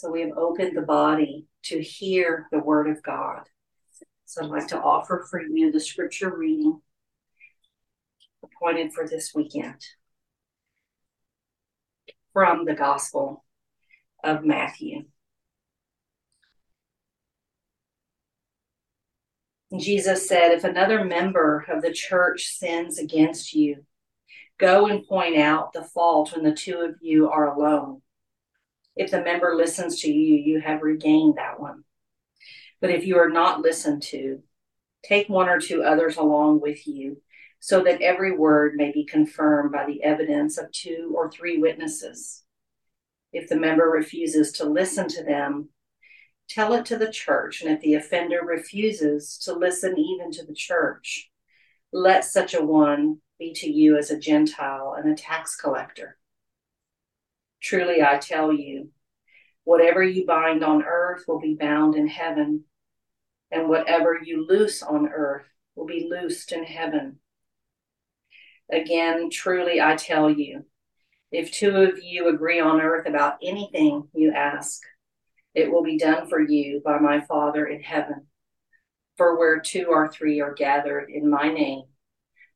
So we have opened the body to hear the word of God. So I'd like to offer for you the scripture reading appointed for this weekend from the Gospel of Matthew. Jesus said, If another member of the church sins against you, go and point out the fault when the two of you are alone. If the member listens to you, you have regained that one. But if you are not listened to, take one or two others along with you, so that every word may be confirmed by the evidence of two or three witnesses. If the member refuses to listen to them, tell it to the church. And if the offender refuses to listen even to the church, let such a one be to you as a Gentile and a tax collector. Truly, I tell you, whatever you bind on earth will be bound in heaven, and whatever you loose on earth will be loosed in heaven. Again, truly, I tell you, if two of you agree on earth about anything you ask, it will be done for you by my Father in heaven. For where two or three are gathered in my name,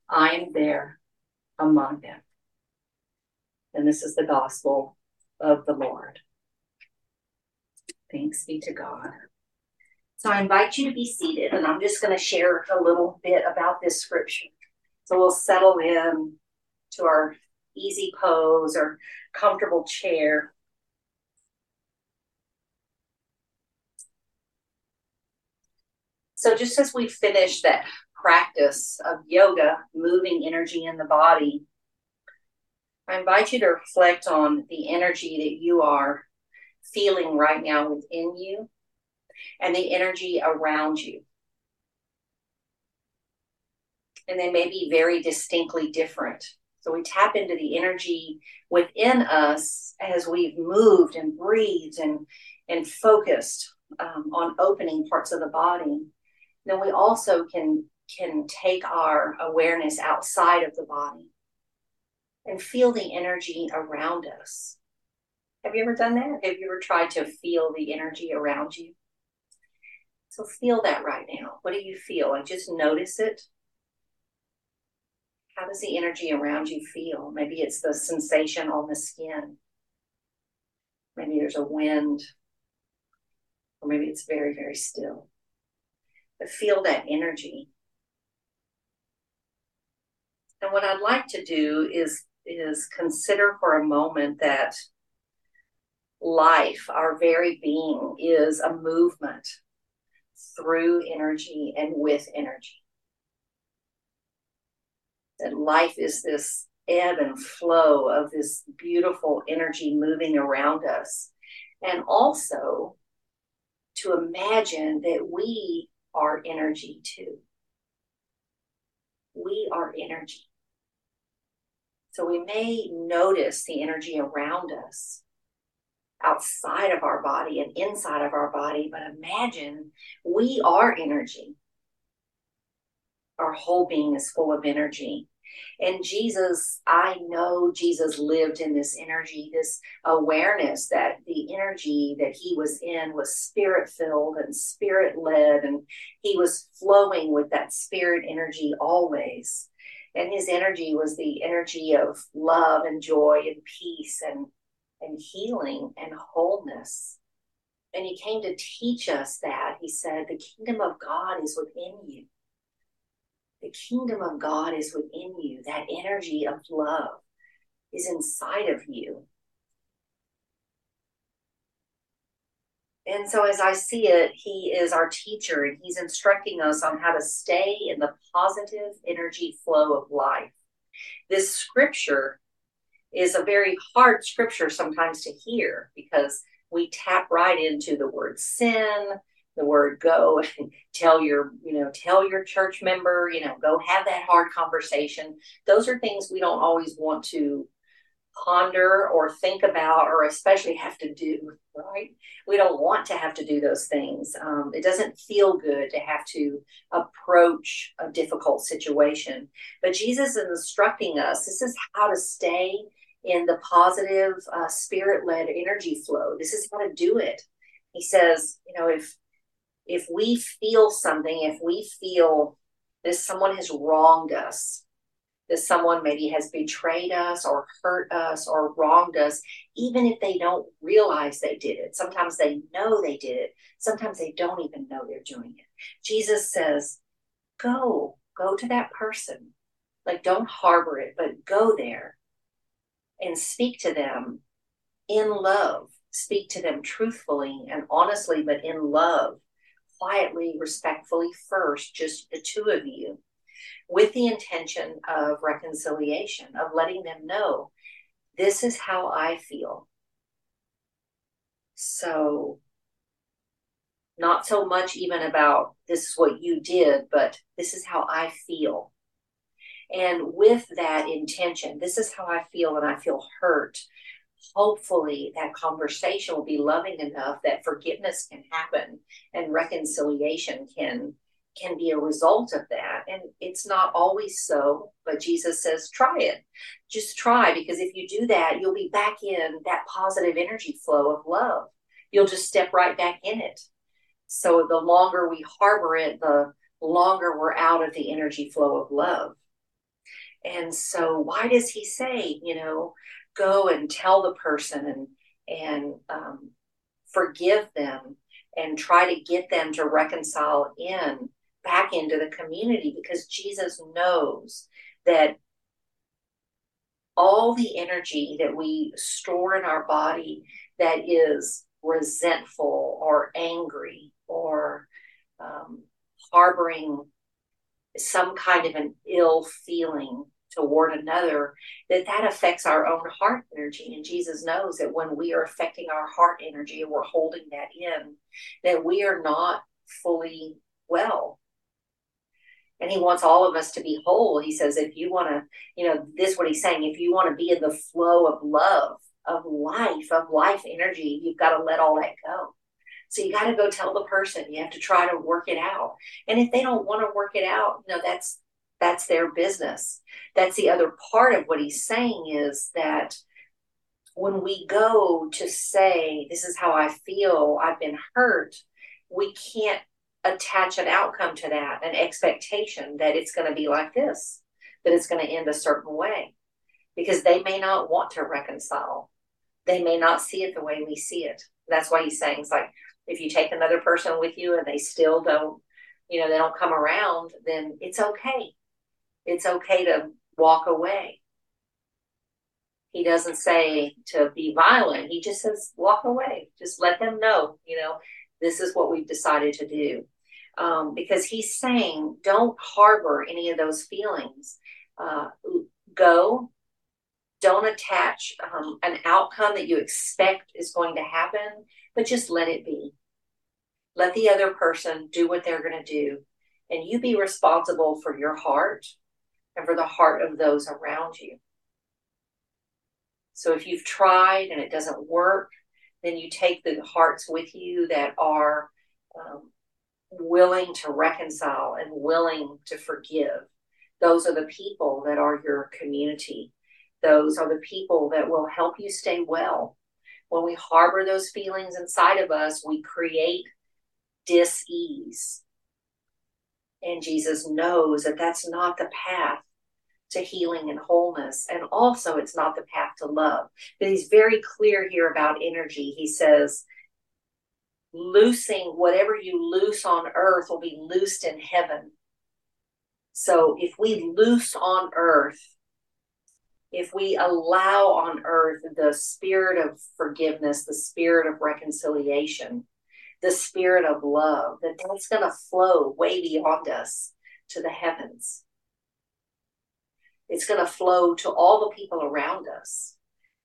I am there among them. And this is the gospel of the Lord. Thanks be to God. So I invite you to be seated, and I'm just going to share a little bit about this scripture. So we'll settle in to our easy pose or comfortable chair. So, just as we finish that practice of yoga, moving energy in the body, I invite you to reflect on the energy that you are feeling right now within you and the energy around you. And they may be very distinctly different. So we tap into the energy within us as we've moved and breathed and, and focused um, on opening parts of the body. Then we also can can take our awareness outside of the body and feel the energy around us. Have you ever done that? Have you ever tried to feel the energy around you? So feel that right now. What do you feel? And just notice it. How does the energy around you feel? Maybe it's the sensation on the skin. Maybe there's a wind, or maybe it's very, very still. But feel that energy. And what I'd like to do is, is consider for a moment that life, our very being, is a movement through energy and with energy that life is this ebb and flow of this beautiful energy moving around us. And also to imagine that we are energy too. We are energy. So we may notice the energy around us outside of our body and inside of our body, but imagine we are energy our whole being is full of energy. And Jesus, I know Jesus lived in this energy, this awareness that the energy that he was in was spirit filled and spirit led, and he was flowing with that spirit energy always. And his energy was the energy of love and joy and peace and, and healing and wholeness. And he came to teach us that. He said, The kingdom of God is within you the kingdom of God is within you. That energy of love is inside of you. And so, as I see it, he is our teacher and he's instructing us on how to stay in the positive energy flow of life. This scripture is a very hard scripture sometimes to hear because we tap right into the word sin, the word go and tell your you know tell your church member you know go have that hard conversation those are things we don't always want to ponder or think about or especially have to do right we don't want to have to do those things um, it doesn't feel good to have to approach a difficult situation but jesus is instructing us this is how to stay in the positive uh, spirit led energy flow. This is how to do it. He says, you know, if if we feel something, if we feel that someone has wronged us, that someone maybe has betrayed us or hurt us or wronged us, even if they don't realize they did it. Sometimes they know they did it. Sometimes they don't even know they're doing it. Jesus says, go, go to that person. Like, don't harbor it, but go there and speak to them in love. Speak to them truthfully and honestly, but in love, quietly, respectfully first, just the two of you with the intention of reconciliation, of letting them know this is how I feel. So, not so much even about this is what you did, but this is how I feel. And with that intention, this is how I feel and I feel hurt. Hopefully, that conversation will be loving enough that forgiveness can happen and reconciliation can can be a result of that. And it's not always so, but Jesus says, try it. Just try, because if you do that, you'll be back in that positive energy flow of love. You'll just step right back in it. So the longer we harbor it, the longer we're out of the energy flow of love. And so, why does he say, you know, go and tell the person and and um, forgive them and try to get them to reconcile in back into the community because Jesus knows that all the energy that we store in our body that is resentful or angry or um, harboring some kind of an ill feeling toward another that that affects our own heart energy. And jesus knows that when we are affecting our heart energy and we're holding that in that we are not fully well and he wants all of us to be whole. He says if you want to you know this what he's saying if you want to be in the flow of love of life of life energy you've got to let all that go. So you got to go tell the person you have to try to work it out. And if they don't want to work it out you know that's that's their business. That's the other part of what he's saying is that when we go to say this is how i feel i've been hurt we can't attach an outcome to that, an expectation that it's going to be like this, that it's going to end a certain way, because they may not want to reconcile. They may not see it the way we see it. That's why he's saying it's like if you take another person with you and they still don't, you know, they don't come around, then it's okay. It's okay to walk away. He doesn't say to be violent. He just says walk away. Just let them know, you know, this is what we've decided to do um, because he's saying don't harbor any of those feelings. Uh, go, don't attach um, an outcome that you expect is going to happen, but just let it be. Let the other person do what they're going to do, and you be responsible for your heart and for the heart of those around you. So if you've tried and it doesn't work, then you take the hearts with you that are um, willing to reconcile and willing to forgive. Those are the people that are your community. Those are the people that will help you stay well. When we harbor those feelings inside of us, we create dis ease. And Jesus knows that that's not the path to healing and wholeness. And also, it's not the path to love. But he's very clear here about energy. He says, loosing whatever you loose on earth will be loosed in heaven. So if we loose on earth, if we allow on earth the spirit of forgiveness, the spirit of reconciliation, the spirit of love, that that's going to flow way beyond us to the heavens. It's going to flow to all the people around us.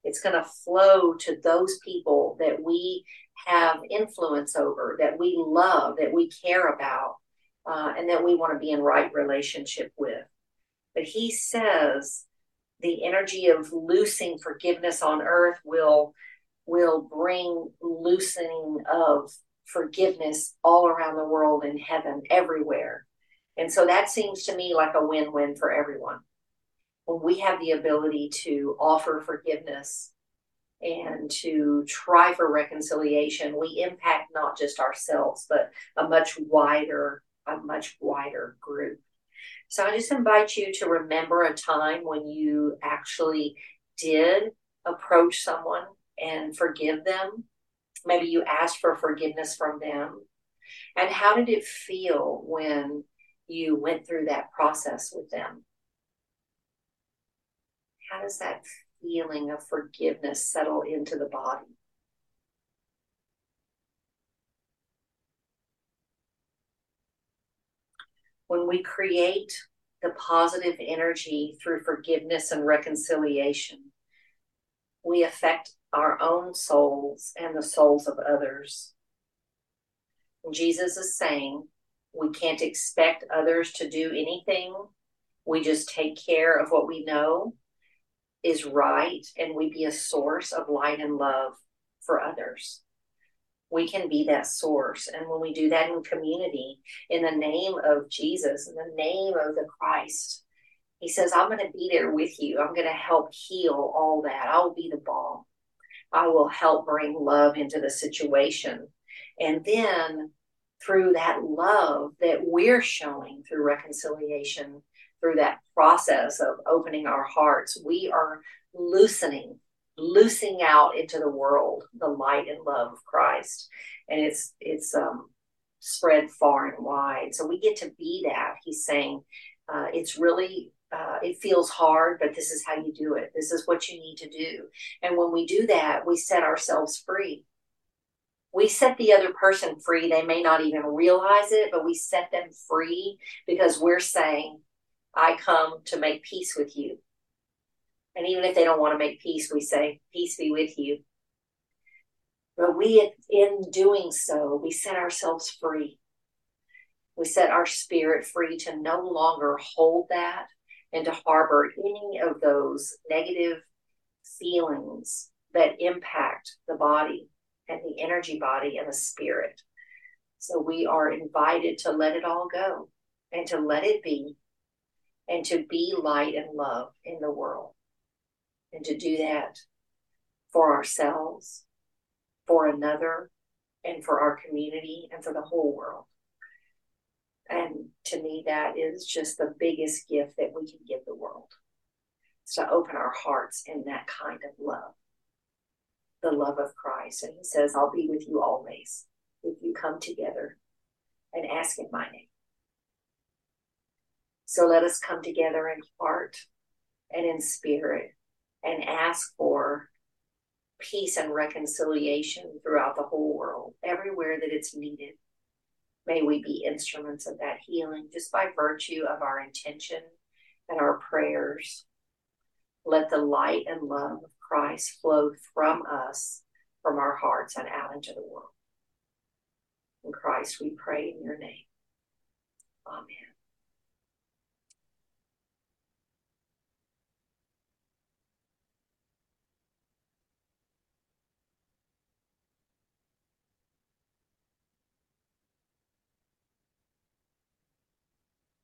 It's going to flow to those people that we have influence over, that we love, that we care about, uh, and that we want to be in right relationship with. But he says the energy of loosing forgiveness on earth will will bring loosening of forgiveness all around the world in heaven everywhere and so that seems to me like a win-win for everyone when we have the ability to offer forgiveness and to try for reconciliation, we impact not just ourselves, but a much wider, a much wider group. So I just invite you to remember a time when you actually did approach someone and forgive them. Maybe you asked for forgiveness from them. And how did it feel when you went through that process with them? How does that feeling of forgiveness settle into the body? When we create the positive energy through forgiveness and reconciliation, we affect our own souls and the souls of others. And Jesus is saying we can't expect others to do anything. We just take care of what we know is right and we be a source of light and love for others. We can be that source. And when we do that in community, in the name of Jesus, in the name of the Christ, he says, I'm going to be there with you. I'm going to help heal all that. I will be the balm. I will help bring love into the situation. And then through that love that we're showing through reconciliation, through that process of opening our hearts, we are loosening, loosing out into the world the light and love of Christ. And it's it's um, spread far and wide. So we get to be that. He's saying uh, it's really uh, it feels hard, but this is how you do it. This is what you need to do. And when we do that, we set ourselves free. We set the other person free. They may not even realize it, but we set them free because we're saying, I come to make peace with you. And even if they don't want to make peace, we say, Peace be with you. But we, in doing so, we set ourselves free. We set our spirit free to no longer hold that and to harbor any of those negative feelings that impact the body and the energy body and the spirit. So we are invited to let it all go and to let it be and to be light and love in the world. And to do that for ourselves, for another, and for our community and for the whole world. And to me, that is just the biggest gift that we can give the world. It's to open our hearts in that kind of love, the love of Christ. And He says, I'll be with you always if you come together and ask in my name. So let us come together in heart and in spirit and ask for peace and reconciliation throughout the whole world, everywhere that it's needed May we be instruments of that healing just by virtue of our intention and our prayers. Let the light and love of Christ flow from us, from our hearts, and out into the world. In Christ, we pray in your name. Amen.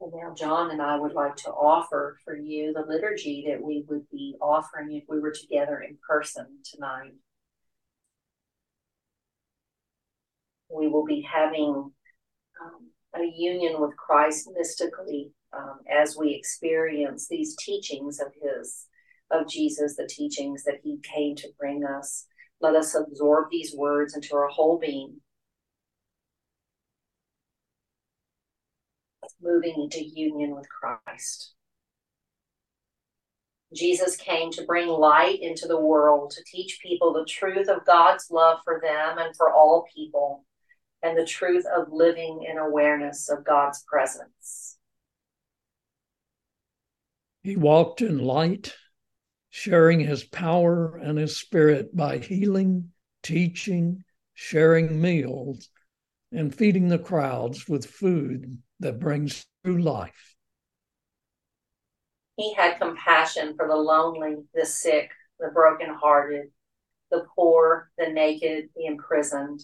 And now, John and I would like to offer for you the liturgy that we would be offering if we were together in person tonight. We will be having um, a union with Christ mystically um, as we experience these teachings of His, of Jesus, the teachings that He came to bring us. Let us absorb these words into our whole being moving into union with Christ. Jesus came to bring light into the world, to teach people the truth of God's love for them and for all people, and the truth of living in awareness of God's presence. He walked in light, sharing his power and his spirit by healing, teaching, sharing meals, and feeding the crowds with food that brings true life. He had compassion for the lonely, the sick, the brokenhearted, the poor, the naked, the imprisoned.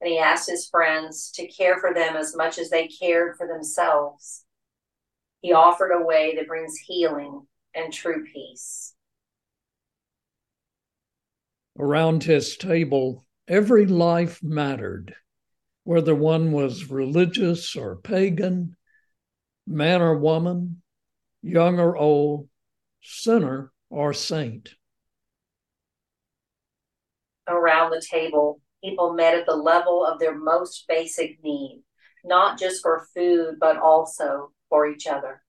And he asked his friends to care for them as much as they cared for themselves. He offered a way that brings healing and true peace. Around his table, every life mattered, whether one was religious or pagan, man or woman, young or old, sinner or saint. Around the table, people met at the level of their most basic need, not just for food, but also for each other.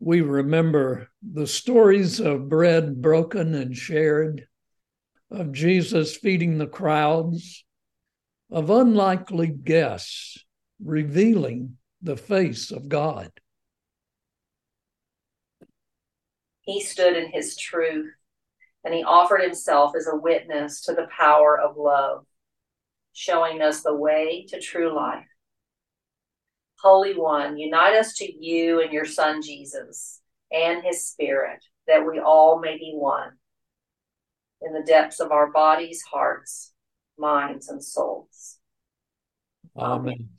We remember the stories of bread broken and shared, of Jesus feeding the crowds, of unlikely guests revealing the face of God. He stood in his truth and he offered himself as a witness to the power of love, showing us the way to true life. Holy One, unite us to you and your Son Jesus and his Spirit, that we all may be one in the depths of our bodies, hearts, minds, and souls. Amen.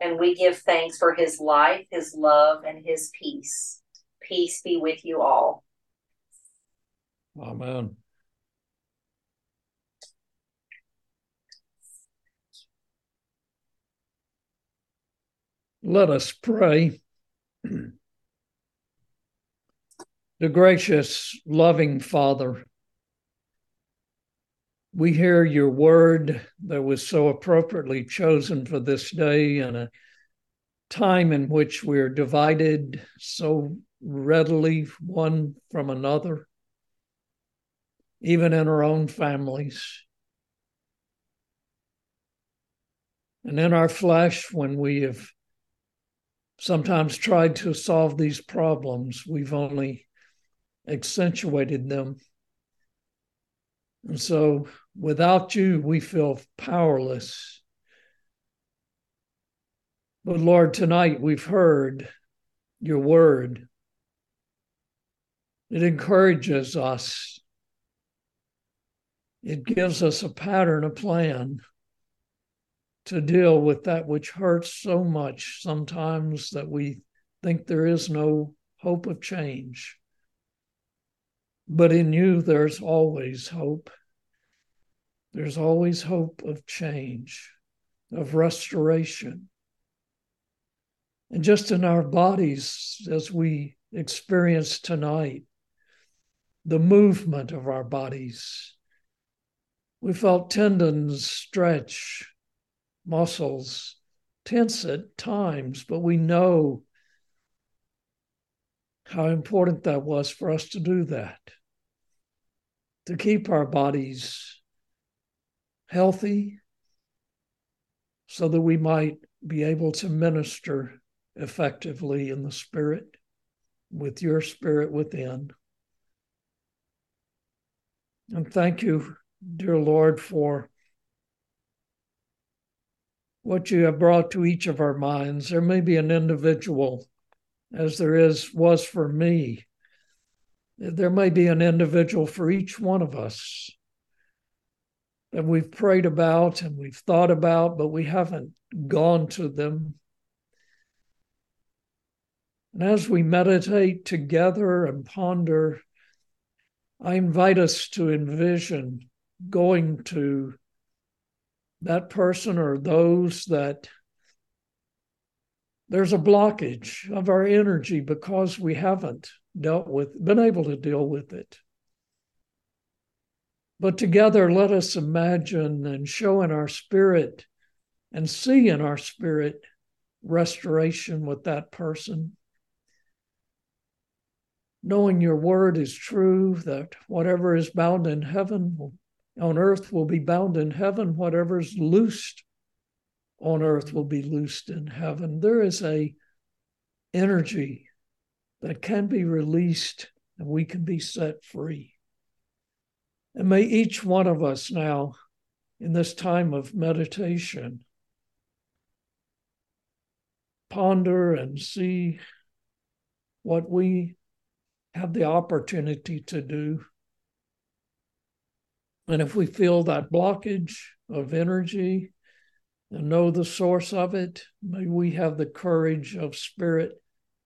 And we give thanks for his life, his love, and his peace. Peace be with you all. Amen. Let us pray. the gracious, loving Father, we hear your word that was so appropriately chosen for this day and a time in which we're divided so readily one from another, even in our own families. And in our flesh, when we have sometimes tried to solve these problems, we've only accentuated them. And so Without you, we feel powerless. But Lord, tonight we've heard your word. It encourages us. It gives us a pattern, a plan to deal with that which hurts so much sometimes that we think there is no hope of change. But in you, there's always hope. There's always hope of change, of restoration. And just in our bodies, as we experience tonight, the movement of our bodies. We felt tendons stretch, muscles tense at times, but we know how important that was for us to do that, to keep our bodies healthy so that we might be able to minister effectively in the Spirit with your Spirit within. And thank you, dear Lord, for what you have brought to each of our minds. There may be an individual, as there is was for me. There may be an individual for each one of us that we've prayed about and we've thought about, but we haven't gone to them. And as we meditate together and ponder, I invite us to envision going to that person or those that there's a blockage of our energy because we haven't dealt with, been able to deal with it. But together, let us imagine and show in our spirit and see in our spirit restoration with that person. Knowing your word is true, that whatever is bound in heaven will, on earth will be bound in heaven, Whatever's loosed on earth will be loosed in heaven. There is a energy that can be released and we can be set free. And may each one of us now, in this time of meditation, ponder and see what we have the opportunity to do. And if we feel that blockage of energy and know the source of it, may we have the courage of spirit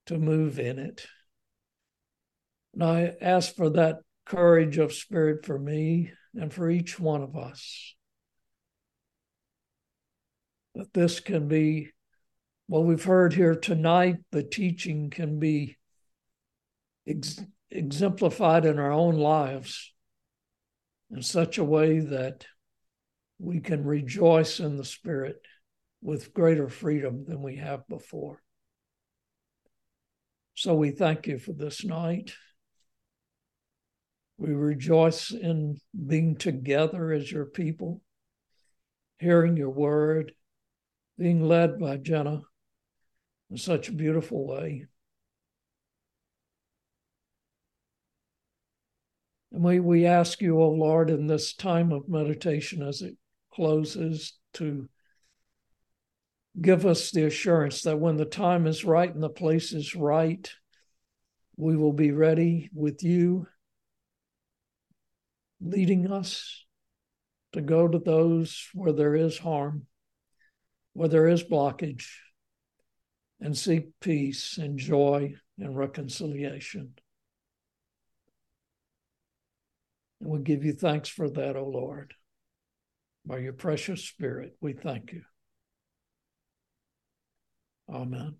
to move in it. And I ask for that courage of spirit for me and for each one of us. That this can be what we've heard here tonight, the teaching can be ex- exemplified in our own lives in such a way that we can rejoice in the Spirit with greater freedom than we have before. So we thank you for this night. We rejoice in being together as your people, hearing your word, being led by Gena in such a beautiful way. And we, we ask you, O oh Lord, in this time of meditation as it closes, to give us the assurance that when the time is right and the place is right, we will be ready with you, leading us to go to those where there is harm, where there is blockage, and seek peace and joy and reconciliation. And we give you thanks for that, O oh Lord. By your precious Spirit, we thank you. Amen.